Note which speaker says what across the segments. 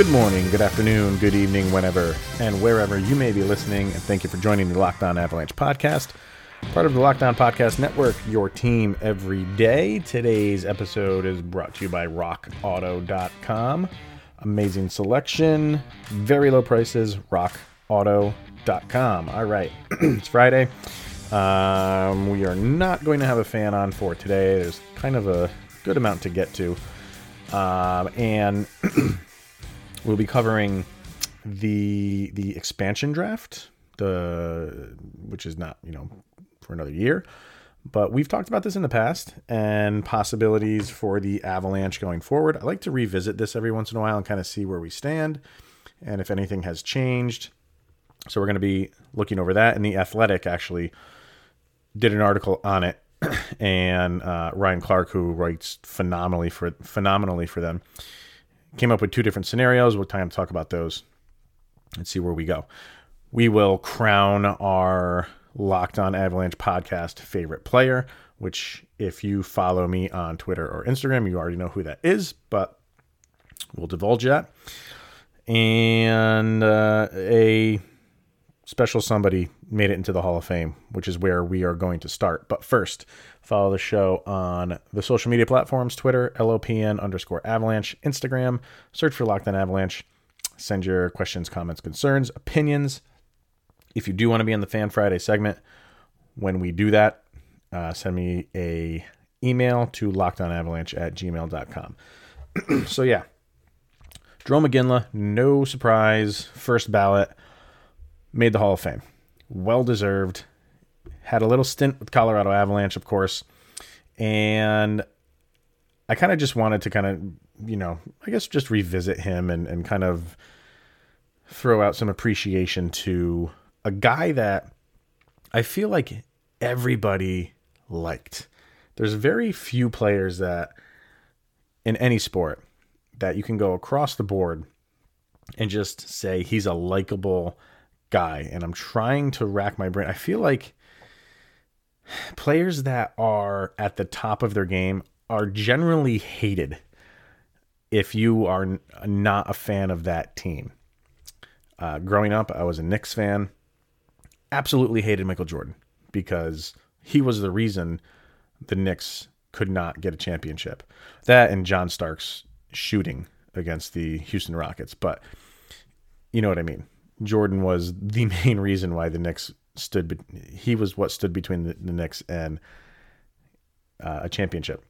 Speaker 1: Good morning, good afternoon, good evening, whenever and wherever you may be listening. And thank you for joining the Locked On Avalanche podcast, part of the Locked On Podcast Network, your team every day. Today's episode is brought to you by RockAuto.com. Amazing selection, very low prices, RockAuto.com. All right, it's Friday. Um, we are not going to have a fan on for today. There's kind of a good amount to get to. Um, and we'll be covering the the expansion draft, the which is not you know for another year, but we've talked about this in the past and possibilities for the Avalanche going forward. I like to revisit this every once in a while and kind of see where we stand and if anything has changed. So we're going to be looking over that, and the Athletic actually did an article on it and uh, Ryan Clark, who writes phenomenally for phenomenally for them, came up with two different scenarios. We'll time to talk about those and see where we go. We will crown our Locked On Avalanche podcast favorite player, which if you follow me on Twitter or Instagram, you already know who that is, but we'll divulge that. And uh, a special somebody made it into the Hall of Fame, which is where we are going to start. But first, follow the show on the social media platforms Twitter, LOPN underscore avalanche, Instagram, search for Locked on Avalanche. Send your questions, comments, concerns, opinions. If you do want to be in the Fan Friday segment, when we do that, uh, send me a email to lockedonavalanche at gmail.com. so yeah, Jarome Iginla, no surprise, first ballot made the Hall of Fame. Well deserved. Had a little stint with Colorado Avalanche, of course. And I kind of just wanted to kind of, you know, I guess just revisit him and, and kind of throw out some appreciation to a guy that I feel like everybody liked. There's very few players that in any sport that you can go across the board and just say he's a likable guy and I'm trying to rack my brain. I feel like players that are at the top of their game are generally hated if you are not a fan of that team. Uh, growing up, I was a Knicks fan. Absolutely hated Michael Jordan because he was the reason the Knicks could not get a championship. That and John Starks shooting against the Houston Rockets. But you know what I mean. Jordan was the main reason why the Knicks stood. He was what stood between the, the Knicks and uh, a championship,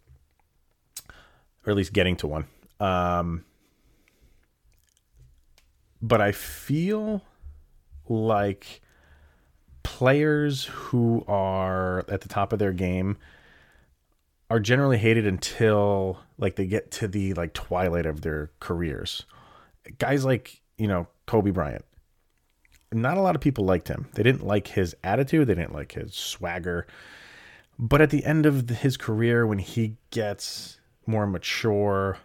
Speaker 1: or at least getting to one. Um, but I feel like players who are at the top of their game are generally hated until like they get to the like twilight of their careers. Guys like, you know, Kobe Bryant not a lot of people liked him. They didn't like his attitude, they didn't like his swagger. But at the end of his career, when he gets more mature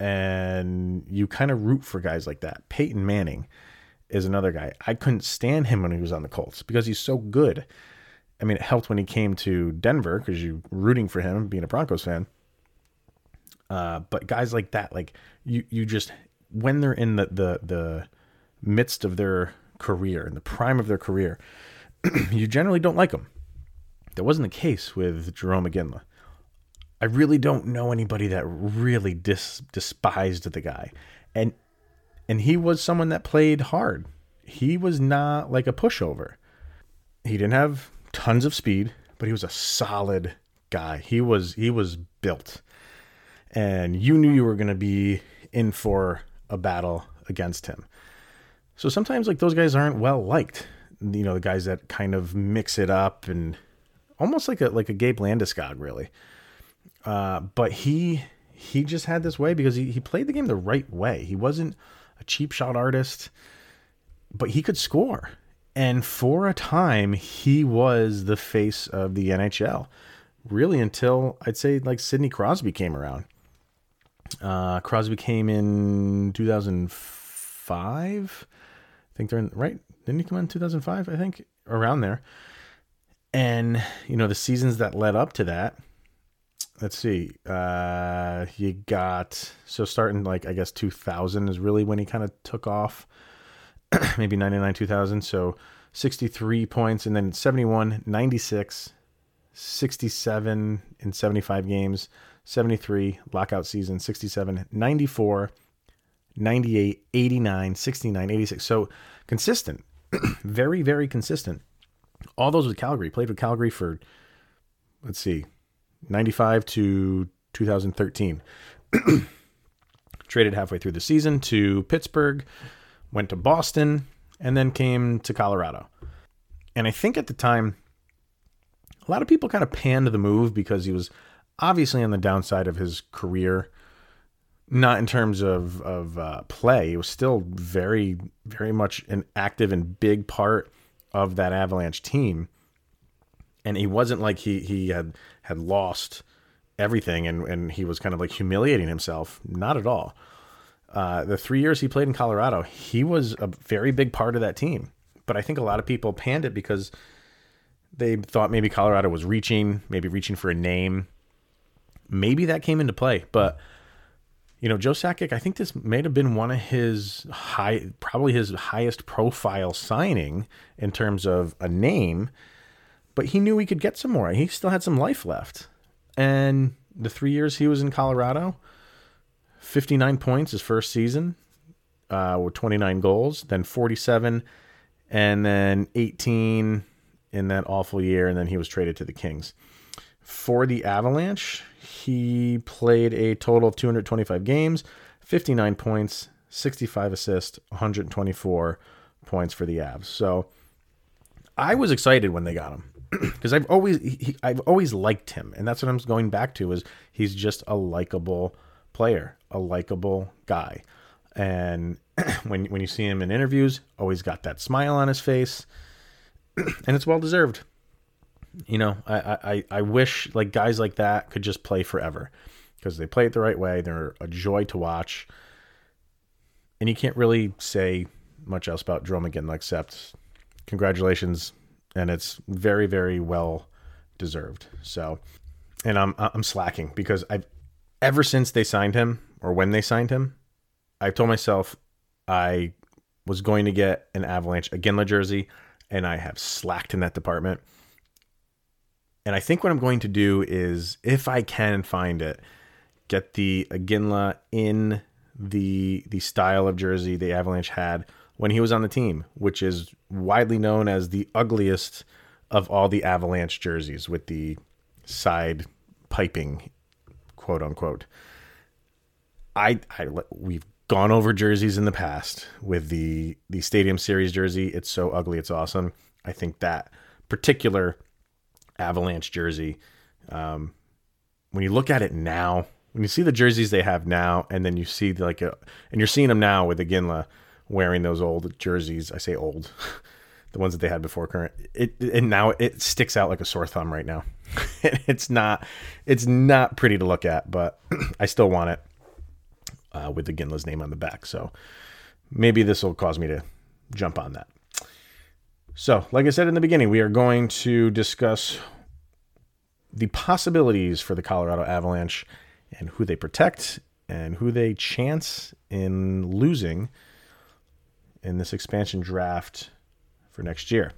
Speaker 1: and you kind of root for guys like that, Peyton Manning is another guy. I couldn't stand him when he was on the Colts because he's so good. I mean, it helped when he came to Denver because you're rooting for him, being a Broncos fan. Uh, but guys like that, like you, you just when they're in the the the midst of their career, in the prime of their career, you generally don't like them. That wasn't the case with Jarome Iginla. I really don't know anybody that really dis- despised the guy. And and he was someone that played hard. He was not like a pushover. He didn't have tons of speed, but he was a solid guy. He was he was built. And you knew you were going to be in for a battle against him. So sometimes like those guys aren't well liked. You know, the guys that kind of mix it up and almost like a like a Gabe Landeskog, really. Uh, but he he just had this way because he, he played the game the right way. He wasn't a cheap shot artist, but he could score. And for a time, he was the face of the NHL, really until I'd say like Sidney Crosby came around. Uh, Crosby came in 2005. I think they're in, right. Didn't he come in 2005? I think around there. And, you know, the seasons that led up to that, let's see, uh, you got, so starting like, I guess 2000 is really when he kind of took off. maybe 99 2000 so 63 points and then 71 96 67 in 75 games 73 lockout season 67 94 98 89 69 86 so consistent very very consistent all those with calgary played with calgary for let's see 95 to 2013 traded halfway through the season to pittsburgh went to Boston, and then came to Colorado. And I think at the time, a lot of people kind of panned the move because he was obviously on the downside of his career. Not in terms of of uh, play, he was still very, very much an active and big part of that Avalanche team. And he wasn't like he he had had lost everything and and he was kind of like humiliating himself. Not at all. Uh, the three years he played in Colorado, he was a very big part of that team. But I think a lot of people panned it because they thought maybe Colorado was reaching, maybe reaching for a name. Maybe that came into play. But, you know, Joe Sakic, I think this may have been one of his high, probably his highest profile signing in terms of a name. But he knew he could get some more. He still had some life left. And the three years he was in Colorado, 59 points his first season uh, with 29 goals, then 47, and then 18 in that awful year, and then he was traded to the Kings. For the Avalanche, he played a total of 225 games, 59 points, 65 assists, 124 points for the Avs. So I was excited when they got him because I've always he, I've always liked him, and that's what I'm going back to is he's just a likable player, a likable guy. And when when you see him in interviews, always got that smile on his face, and it's well deserved. You know, I, I I wish like guys like that could just play forever because they play it the right way. They're a joy to watch, and you can't really say much else about Jarome Iginla except congratulations, and it's very very well deserved. So, and I'm I'm slacking because I've ever since they signed him or when they signed him, I told myself I was going to get an Avalanche Iginla jersey, and I have slacked in that department. And I think what I'm going to do is, if I can find it, get the Iginla in the the style of jersey the Avalanche had when he was on the team, which is widely known as the ugliest of all the Avalanche jerseys with the side piping quote unquote. I, I we've gone over jerseys in the past with the the Stadium Series jersey. It's so ugly, it's awesome. I think that particular Avalanche jersey, um, when you look at it now, when you see the jerseys they have now, and then you see like a, and you're seeing them now with Iginla wearing those old jerseys. I say old, the ones that they had before current. It and now it sticks out like a sore thumb right now. it's not it's not pretty to look at, but I still want it uh, with the Iginla's name on the back. So maybe this will cause me to jump on that. So, like I said in the beginning, we are going to discuss the possibilities for the Colorado Avalanche and who they protect and who they chance in losing in this expansion draft for next year.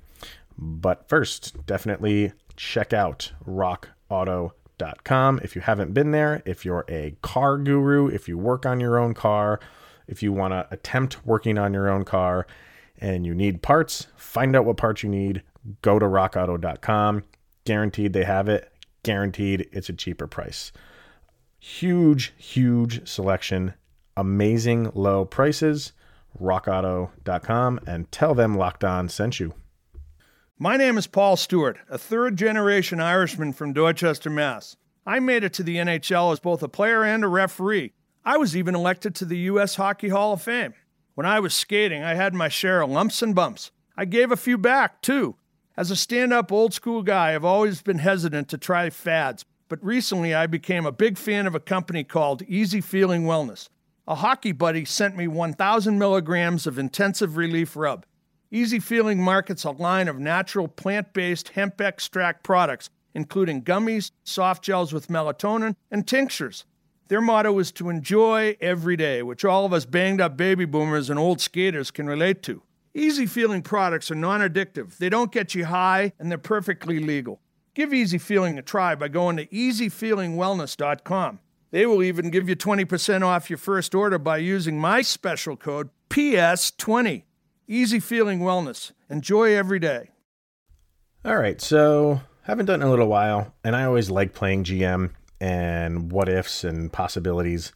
Speaker 1: But first, definitely check out rockauto.com. If you haven't been there, if you're a car guru, if you work on your own car, if you want to attempt working on your own car and you need parts, find out what parts you need, go to rockauto.com. Guaranteed they have it, guaranteed it's a cheaper price. Huge, huge selection, amazing low prices. RockAuto.com and tell them Locked On sent you.
Speaker 2: My name is Paul Stewart, a third generation Irishman from Dorchester, Mass. I made it to the NHL as both a player and a referee. I was even elected to the U.S. Hockey Hall of Fame. When I was skating, I had my share of lumps and bumps. I gave a few back, too. As a stand up old school guy, I've always been hesitant to try fads, but recently I became a big fan of a company called Easy Feeling Wellness. A hockey buddy sent me 1,000 milligrams of intensive relief rub. Easy Feeling markets a line of natural plant based hemp extract products, including gummies, soft gels with melatonin, and tinctures. Their motto is to enjoy every day, which all of us banged up baby boomers and old skaters can relate to. Easy Feeling products are non addictive, they don't get you high, and they're perfectly legal. Give Easy Feeling a try by going to easyfeelingwellness.com. They will even give you 20% off your first order by using my special code PS20. Easy Feeling Wellness. Enjoy every day.
Speaker 1: All right, so haven't done in a little while, and I always like playing GM and what ifs and possibilities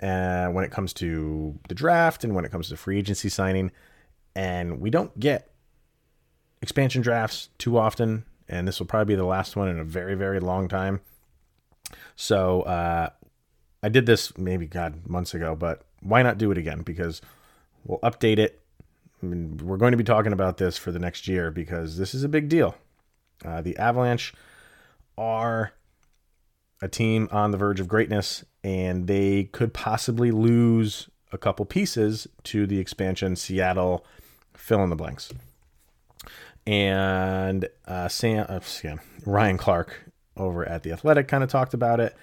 Speaker 1: uh, when it comes to the draft and when it comes to free agency signing. And we don't get expansion drafts too often, and this will probably be the last one in a very, very long time. So uh, I did this maybe, God, months ago, but why not do it again? Because we'll update it. I mean, we're going to be talking about this for the next year because this is a big deal. Uh, the Avalanche are a team on the verge of greatness, and they could possibly lose a couple pieces to the expansion Seattle fill in the blanks. And uh, Sam, uh, Sam, Ryan Clark over at the Athletic kind of talked about it,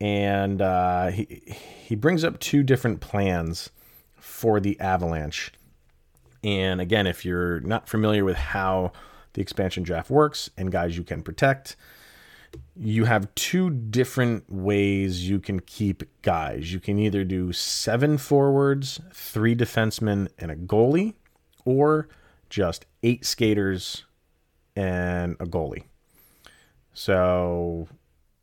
Speaker 1: and uh, he he brings up two different plans for the Avalanche. And again, if you're not familiar with how the expansion draft works and guys you can protect, you have two different ways you can keep guys. You can either do seven forwards, three defensemen, and a goalie, or just eight skaters and a goalie. So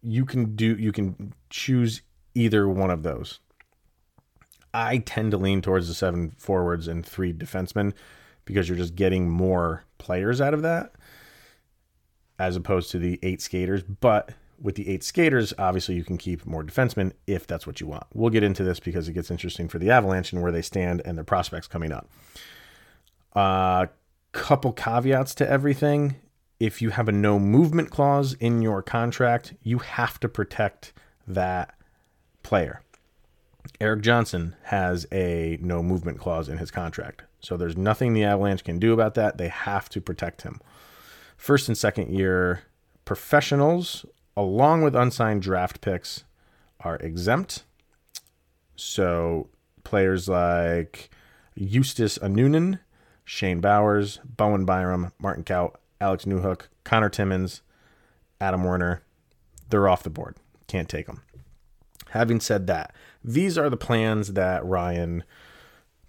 Speaker 1: you can do you can choose either one of those. I tend to lean towards the seven forwards and three defensemen because you're just getting more players out of that as opposed to the eight skaters. But with the eight skaters, obviously you can keep more defensemen if that's what you want. We'll get into this because it gets interesting for the Avalanche and where they stand and their prospects coming up. A uh, couple caveats to everything. If you have a no movement clause in your contract, you have to protect that player. Eric Johnson has a no movement clause in his contract. So there's nothing the Avalanche can do about that. They have to protect him first and second year professionals, along with unsigned draft picks, are exempt. So players like Justus Annunen, Shane Bowers, Bowen Byram, Martin Kaut, Alex Newhook, Connor Timmins, Adam Werner, they're off the board. Can't take them. Having said that, these are the plans that Ryan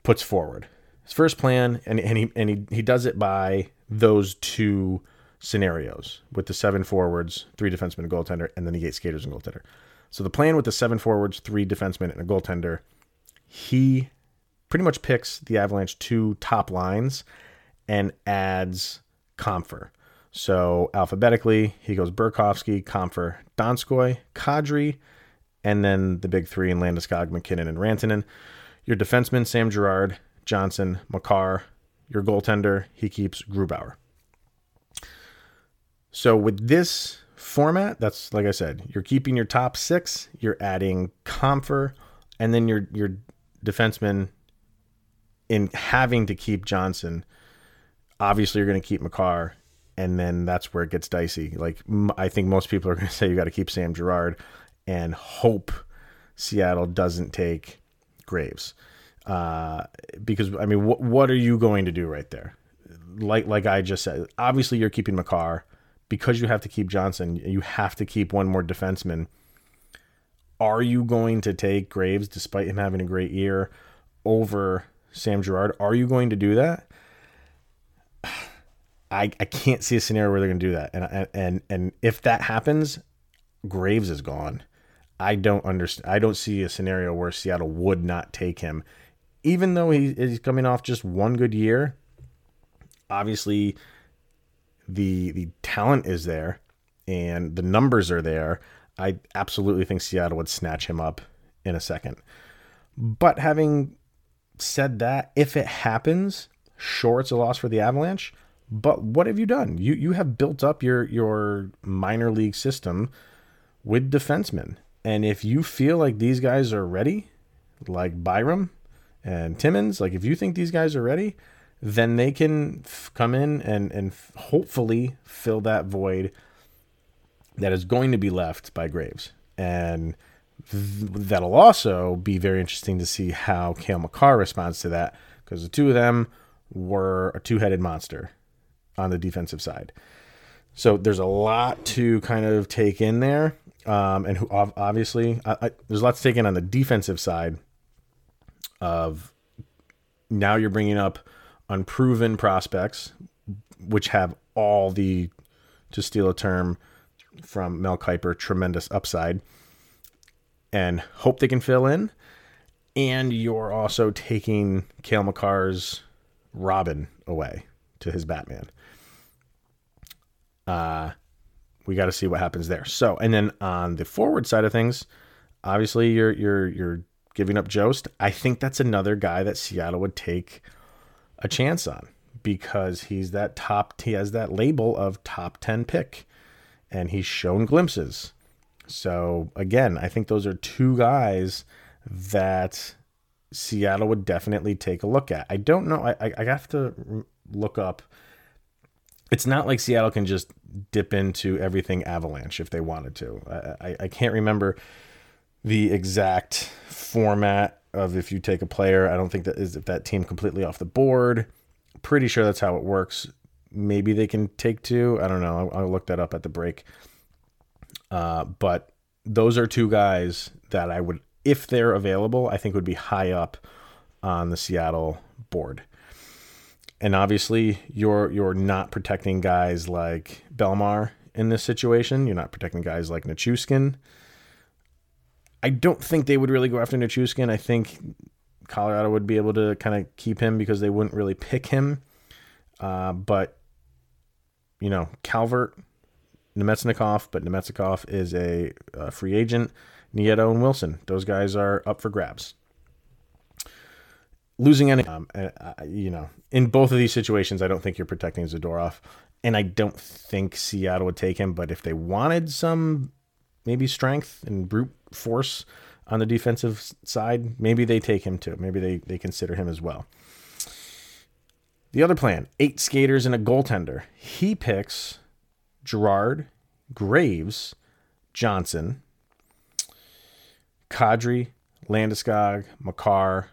Speaker 1: puts forward. His first plan, and, and he and he, he does it by those two scenarios with the seven forwards, three defensemen, a goaltender, and then the eight skaters and goaltender. So the plan with the seven forwards, three defensemen, and a goaltender, he pretty much picks the Avalanche two top lines and adds Compher. So alphabetically, he goes Burakovsky, Compher, Donskoy, Kadri, and then the big three in Landeskog, MacKinnon, and Rantanen. Your defenseman, Sam Girard, Johnson, Makar. Your goaltender, he keeps Grubauer. So with this format, that's like I said, you're keeping your top six, you're adding Compher, and then your your defenseman in having to keep Johnson. Obviously, you're going to keep Makar, and then that's where it gets dicey. Like I think most people are going to say you got to keep Sam Girard and hope Seattle doesn't take Graves. Uh, because I mean, what what are you going to do right there? Like like I just said, obviously you're keeping Makar because you have to keep Johnson, you have to keep one more defenseman. Are you going to take Graves, despite him having a great year, over Sam Girard? Are you going to do that? I, I can't see a scenario where they're going to do that. And, and, and if that happens, Graves is gone. I don't understand. I don't see a scenario where Seattle would not take him, even though he is coming off just one good year. Obviously, the the talent is there and the numbers are there, I absolutely think Seattle would snatch him up in a second. But having said that, if it happens, sure it's a loss for the Avalanche, but what have you done? You you have built up your your minor league system with defensemen. And if you feel like these guys are ready, like Byram and Timmins, like if you think these guys are ready, then they can f- come in and and f- hopefully fill that void that is going to be left by Graves. And th- that'll also be very interesting to see how Cale Makar responds to that because the two of them were a two-headed monster on the defensive side. So there's a lot to kind of take in there, um, and who obviously I, I, there's a lot to take in on the defensive side. Of now you're bringing up unproven prospects, which have all the, to steal a term from Mel Kiper, tremendous upside, and hope they can fill in. And you're also taking Cale Makar's Robin away to his Batman. Uh, we got to see what happens there. So, and then on the forward side of things, obviously you're you're you're giving up Jost. I think that's another guy that Seattle would take a chance on because he's that top he has that label of top 10 pick and he's shown glimpses. So again, I think those are two guys that Seattle would definitely take a look at. I don't know. I, I have to look up. It's not like Seattle can just dip into everything Avalanche if they wanted to. I, I, I can't remember the exact format of if you take a player. I don't think that is if that team completely off the board. Pretty sure that's how it works. Maybe they can take two. I don't know. I'll, I'll look that up at the break. Uh, but those are two guys that I would, if they're available, I think would be high up on the Seattle board. And obviously, you're you're not protecting guys like Belmar in this situation. You're not protecting guys like Nichushkin. I don't think they would really go after Nichushkin. I think Colorado would be able to kind of keep him because they wouldn't really pick him. Uh, but you know, Calvert, Namestnikov, but Namestnikov is a, a free agent. Nieto and Wilson, those guys are up for grabs. Losing any, um, uh, you know, in both of these situations, I don't think you're protecting Zadorov, and I don't think Seattle would take him. But if they wanted some, maybe strength and brute force on the defensive side, maybe they take him too. Maybe they they consider him as well. The other plan eight skaters and a goaltender. He picks Girard, Graves, Johnson, Kadri, Landeskog, Makar,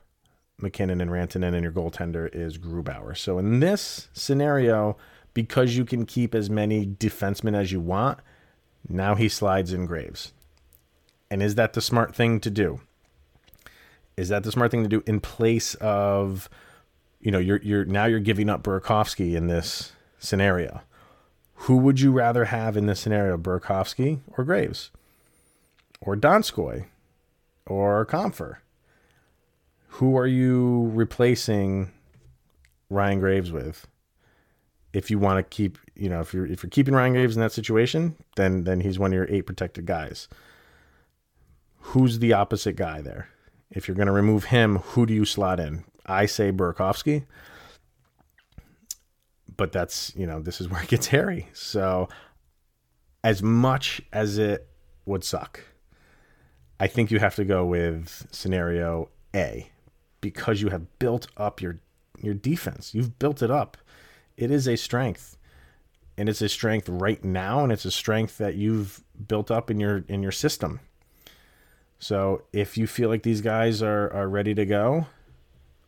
Speaker 1: MacKinnon, and Rantanen, and your goaltender is Grubauer. So in this scenario, because you can keep as many defensemen as you want, now he slides in Graves. And is that the smart thing to do? Is that the smart thing to do in place of you know, you're you're now you're giving up Burakovsky in this scenario. Who would you rather have in this scenario, Burakovsky or Graves? Or Donskoy? Or Compher? Who are you replacing Ryan Graves with? If you want to keep, you know, if you're if you're keeping Ryan Graves in that situation, then then he's one of your eight protected guys. Who's the opposite guy there? If you're going to remove him, who do you slot in? I say Burakovsky. But that's, you know, this is where it gets hairy. So, as much as it would suck, I think you have to go with scenario A because you have built up your your defense. You've built it up. It is a strength. And it's a strength right now and it's a strength that you've built up in your in your system. So, if you feel like these guys are are ready to go,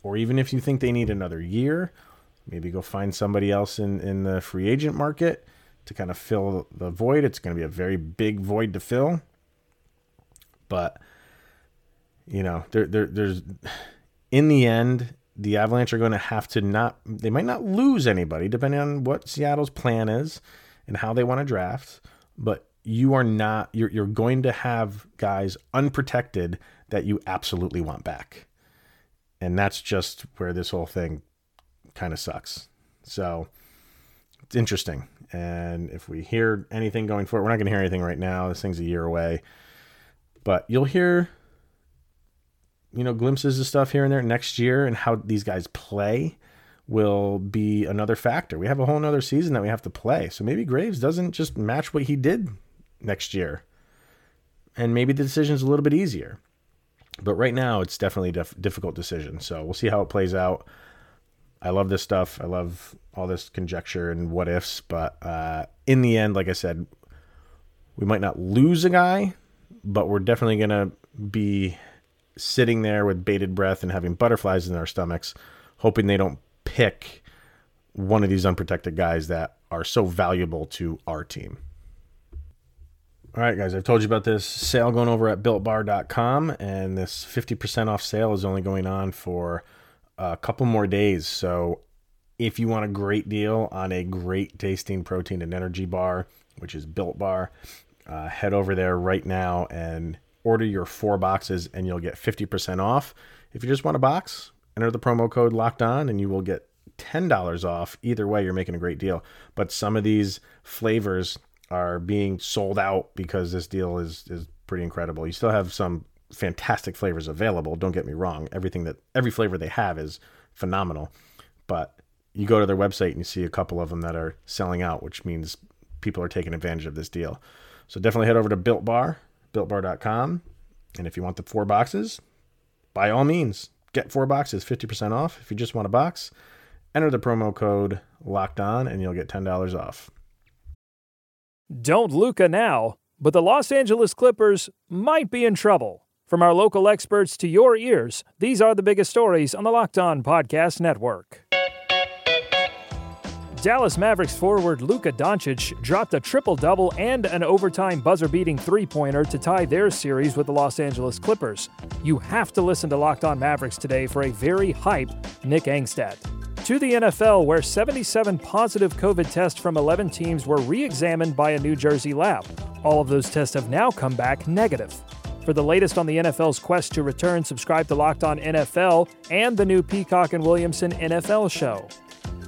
Speaker 1: or even if you think they need another year, maybe go find somebody else in, in the free agent market to kind of fill the void. It's going to be a very big void to fill. But, you know, there, there, there's, in the end, the Avalanche are going to have to not, they might not lose anybody depending on what Seattle's plan is and how they want to draft, but you are not, you're, you're going to have guys unprotected that you absolutely want back and that's just where this whole thing kind of sucks. So it's interesting. And if we hear anything going forward, we're not going to hear anything right now. This thing's a year away, but you'll hear you know, glimpses of stuff here and there next year and how these guys play will be another factor. We have a whole nother season that we have to play. So maybe Graves doesn't just match what he did next year. And maybe the decision's a little bit easier. But right now, it's definitely a def- difficult decision. So we'll see how it plays out. I love this stuff. I love all this conjecture and what ifs. But uh, in the end, like I said, we might not lose a guy, but we're definitely going to be sitting there with bated breath and having butterflies in our stomachs, hoping they don't pick one of these unprotected guys that are so valuable to our team. All right, guys, I've told you about this sale going over at builtbar.com, and this 50% off sale is only going on for a couple more days. So, if you want a great deal on a great tasting protein and energy bar, which is Built Bar, uh, head over there right now and order your four boxes, and you'll get 50% off. If you just want a box, enter the promo code locked on, and you will get $10 off. Either way, you're making a great deal. But some of these flavors are being sold out because this deal is is pretty incredible. You still have some fantastic flavors available. Don't get me wrong. Everything that every flavor they have is phenomenal. But you go to their website and you see a couple of them that are selling out, which means people are taking advantage of this deal. So definitely head over to Built Bar, builtbar.com, and if you want the four boxes, by all means, get four boxes, 50% off. If you just want a box, enter the promo code locked on and you'll get $10 off.
Speaker 3: Don't Luca now, but the Los Angeles Clippers might be in trouble. From our local experts to your ears, these are the biggest stories on the Locked On Podcast Network. Dallas Mavericks forward Luka Doncic dropped a triple double and an overtime buzzer beating three pointer to tie their series with the Los Angeles Clippers. You have to listen to Locked On Mavericks today for a very hype Nick Angstadt to the NFL, where 77 positive COVID tests from 11 teams were re examined by a New Jersey lab. All of those tests have now come back negative. For the latest on the NFL's quest to return, subscribe to Locked On NFL and the new Peacock and Williamson NFL show.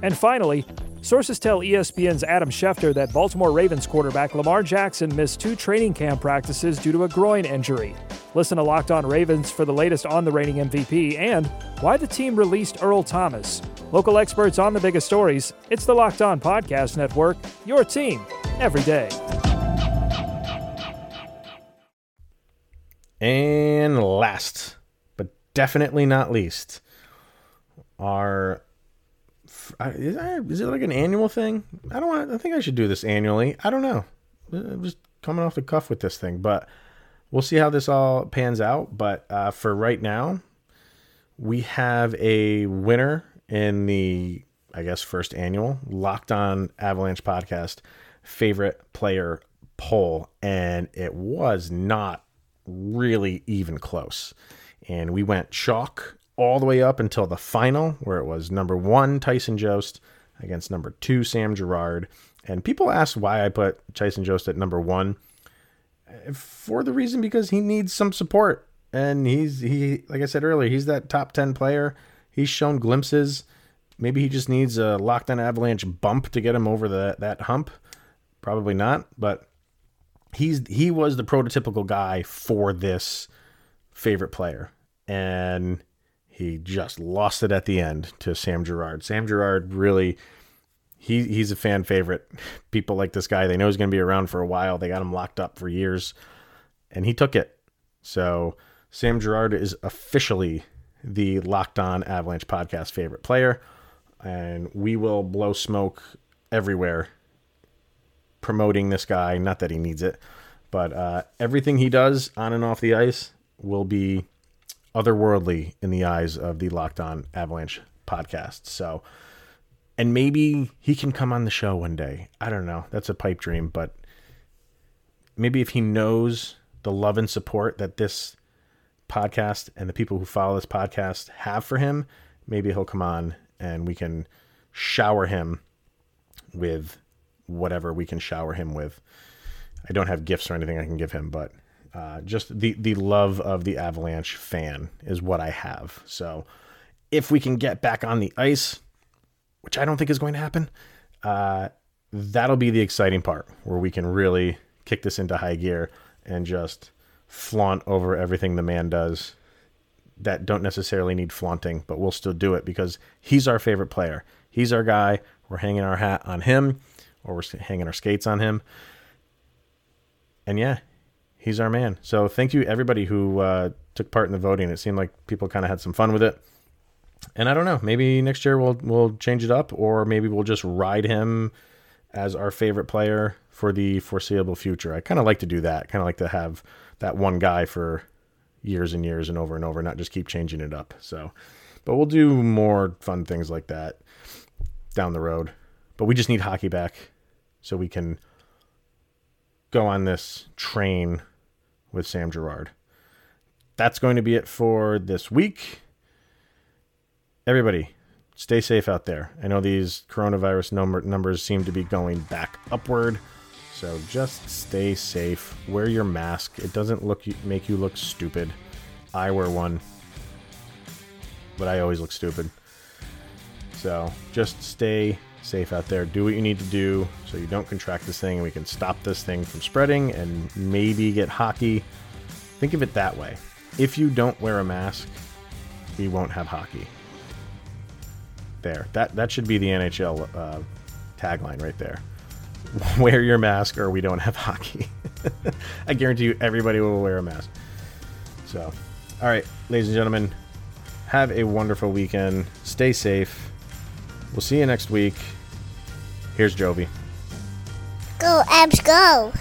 Speaker 3: And finally, sources tell ESPN's Adam Schefter that Baltimore Ravens quarterback Lamar Jackson missed two training camp practices due to a groin injury. Listen to Locked On Ravens for the latest on the reigning MVP and why the team released Earl Thomas. Local experts on the biggest stories. It's the Locked On Podcast Network, your team every day.
Speaker 1: And last, but definitely not least, our is it like an annual thing? I don't want. I think I should do this annually. I don't know. I'm just coming off the cuff with this thing, but we'll see how this all pans out. But uh, for right now, we have a winner in the, I guess, first annual Locked On Avalanche podcast favorite player poll, and it was not really even close. And we went chalk all the way up until the final, where it was number one Tyson Jost against number two Sam Girard. And people asked why I put Tyson Jost at number one. Eh, for the reason because he needs some support. And he's he like I said earlier, he's that top ten player. He's shown glimpses. Maybe he just needs a locked on avalanche bump to get him over the, that hump. Probably not, but he's he was the prototypical guy for this favorite player. And he just lost it at the end to Sam Girard. Sam Girard really he he's a fan favorite. People like this guy. They know he's going to be around for a while. They got him locked up for years, and he took it. So Sam Girard is officially the Locked On Avalanche podcast favorite player, and we will blow smoke everywhere promoting this guy. Not that he needs it, but uh, everything he does on and off the ice will be otherworldly in the eyes of the Locked On Avalanche podcast. So, and maybe he can come on the show one day. I don't know. That's a pipe dream, but maybe if he knows the love and support that this podcast and the people who follow this podcast have for him, maybe he'll come on and we can shower him with whatever we can shower him with. I don't have gifts or anything I can give him, but uh, just the the love of the Avalanche fan is what I have. So if we can get back on the ice, which I don't think is going to happen, uh, that'll be the exciting part where we can really kick this into high gear and just flaunt over everything the man does. that don't necessarily need flaunting, but we'll still do it because he's our favorite player. He's our guy. We're hanging our hat on him, or we're hanging our skates on him. And yeah, he's our man. So thank you everybody who uh, took part in the voting. It seemed like people kind of had some fun with it. And I don't know, maybe next year we'll we'll change it up, or maybe we'll just ride him as our favorite player for the foreseeable future. I kind of like to do that. Kind of like to have that one guy for years and years and over and over, not just keep changing it up. So, but we'll do more fun things like that down the road. But we just need hockey back so we can go on this train with Sam Girard. That's going to be it for this week. Everybody, stay safe out there. I know these coronavirus number numbers seem to be going back upward. So just stay safe. Wear your mask. It doesn't look make you look stupid. I wear one, but I always look stupid. So just stay safe out there. Do what you need to do so you don't contract this thing and we can stop this thing from spreading and maybe get hockey. Think of it that way. If you don't wear a mask, we won't have hockey. There. That that should be the NHL uh, tagline right there. wear your mask or we don't have hockey. I guarantee you everybody will wear a mask. So, all right, ladies and gentlemen, have a wonderful weekend. Stay safe. We'll see you next week. Here's Jovi.
Speaker 4: Go, Avs, go.